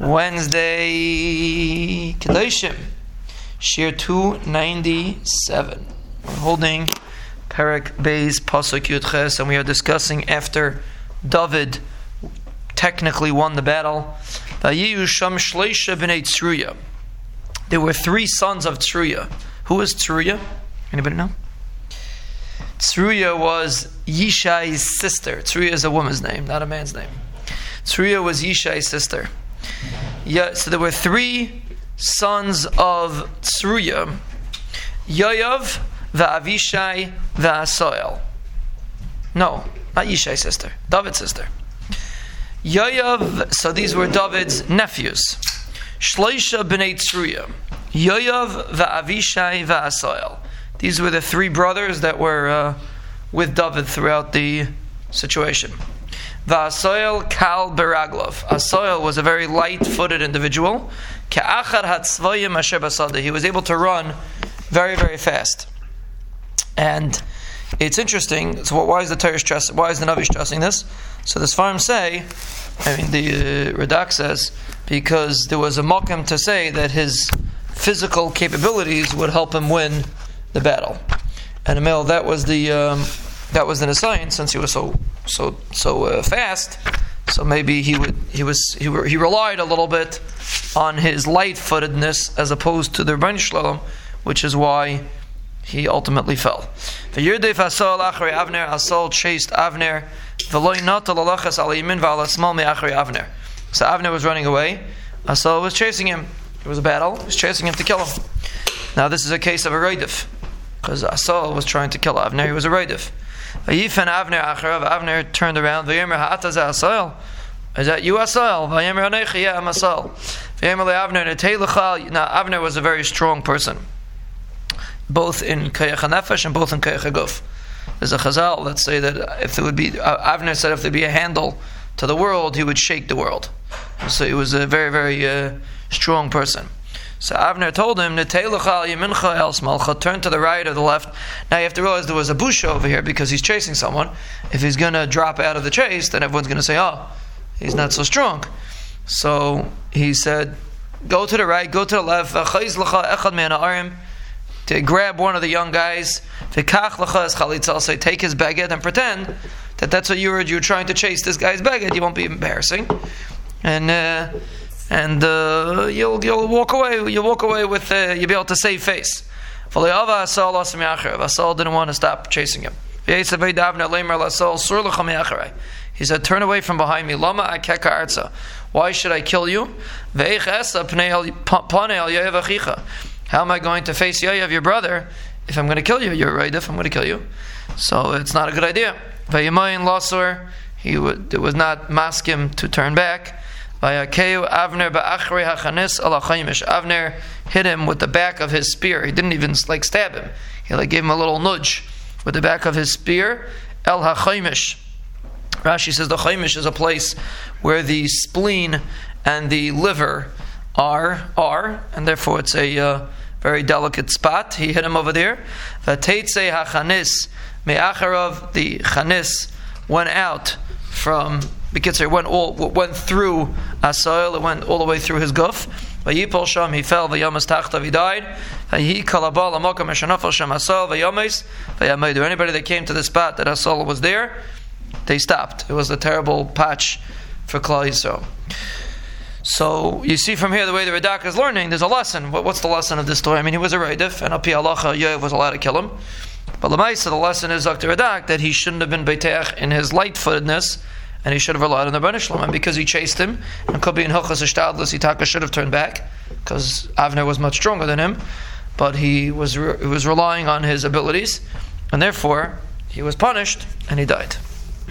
Wednesday, Kedoshim, Shiur 297. We're holding Perek Beis Pasuk Yudches, and we are discussing after David technically won the battle. There were three sons of Tzuria. Who was? Anybody know? Tzuria was Yishai's sister. Tzuria is a woman's name, not a man's name. Tzuria was Yishai's sister. Yeah, so there were three sons of Tzuria Yoav, the Avishai, the Asoel. No, not Yishai's sister, David's sister. Yoav, so these were David's nephews. Shloisha b'nei Tzuria. Yoav, the Asoel. These were the three brothers that were uh, with David throughout the situation. Va'asoil kal beraglov. Asoil was a very light-footed individual. Ka'achar hatzvoyim asher He was able to run very, very fast. And it's interesting. So, why is the Torah stressing? Why is the Navi stressing this? So, the Sfarim say, I mean, the uh, Radak says, because there was a mokum to say that his physical capabilities would help him win the battle. And Emil, that was the um, that was in a sign since he was so so so uh, fast. So maybe he would he was he, he relied a little bit on his light-footedness as opposed to the Ribono Shel Olam, which is why he ultimately fell. V'yirdef Asol achri Avner, Asol chased Avner, alachas al Avner. So Avner was running away, Asol was chasing him. It was a battle, he was chasing him to kill him. Now this is a case of a raidif, because Asol was trying to kill Avner, he was a raidif. Vayifen Avner Acharav. Avner turned around. Vayemer Ha'ataz Asal. Is that you Hanechi. Yeah, I'm Asal. Vayemer Avner Netei Now Avner was a very strong person, both in Kayach Nefesh and both in Kayach Guf. There's a Chazal that say that if there would be uh, Avner said if there be a handle to the world, he would shake the world. So he was a very very uh, strong person. So Avner told him, turn to the right or the left. Now you have to realize there was a bush over here because he's chasing someone. If he's going to drop out of the chase, then everyone's going to say, oh, he's not so strong. So he said, go to the right, go to the left. To grab one of the young guys, say, take his baguette and pretend that that's what you were, you were trying to chase this guy's baguette. You won't be embarrassing. And uh, and uh, you'll you'll walk away. You'll walk away with uh, you'll be able to save face. Asal didn't want to stop chasing him. He said, "Turn away from behind me. Lama Why should I kill you? How am I going to face Yoav, your brother, if I'm going to kill you? You're right. If I'm going to kill you, so it's not a good idea." He would, it was not maskim to turn back. Avner Avner hit him with the back of his spear. He didn't even like stab him. He like gave him a little nudge with the back of his spear. El hachaimish. Rashi says the chaimish is a place where the spleen and the liver are are, and therefore it's a uh, very delicate spot. He hit him over there. Vateitze hachanis me'acharav. The chanis went out from because it went all went through uh, Asoil, it went all the way through his guf. Vayipol sham, he fell. Vayamas tachtav, he died. Vayi kalabal amokam eshanafal sham Asoil. Vayames vayamedu. Anybody that came to the spot that Asoil was there, they stopped. It was a terrible patch for Klal. So you see from here the way the Radak is learning. There's a lesson. what's the lesson of this story? I mean, he was a Raidif, and Api Alacha Yoav was allowed to kill him. But Lamaisa, the lesson is Dr. Radak that he shouldn't have been Beiteach in his light-footedness and he should have relied on the Rebbeinu. And because he chased him, and be in Hilchas Ishtadlis, Itaka should have turned back because Avner was much stronger than him, but he was re- he was relying on his abilities, and therefore he was punished and he died.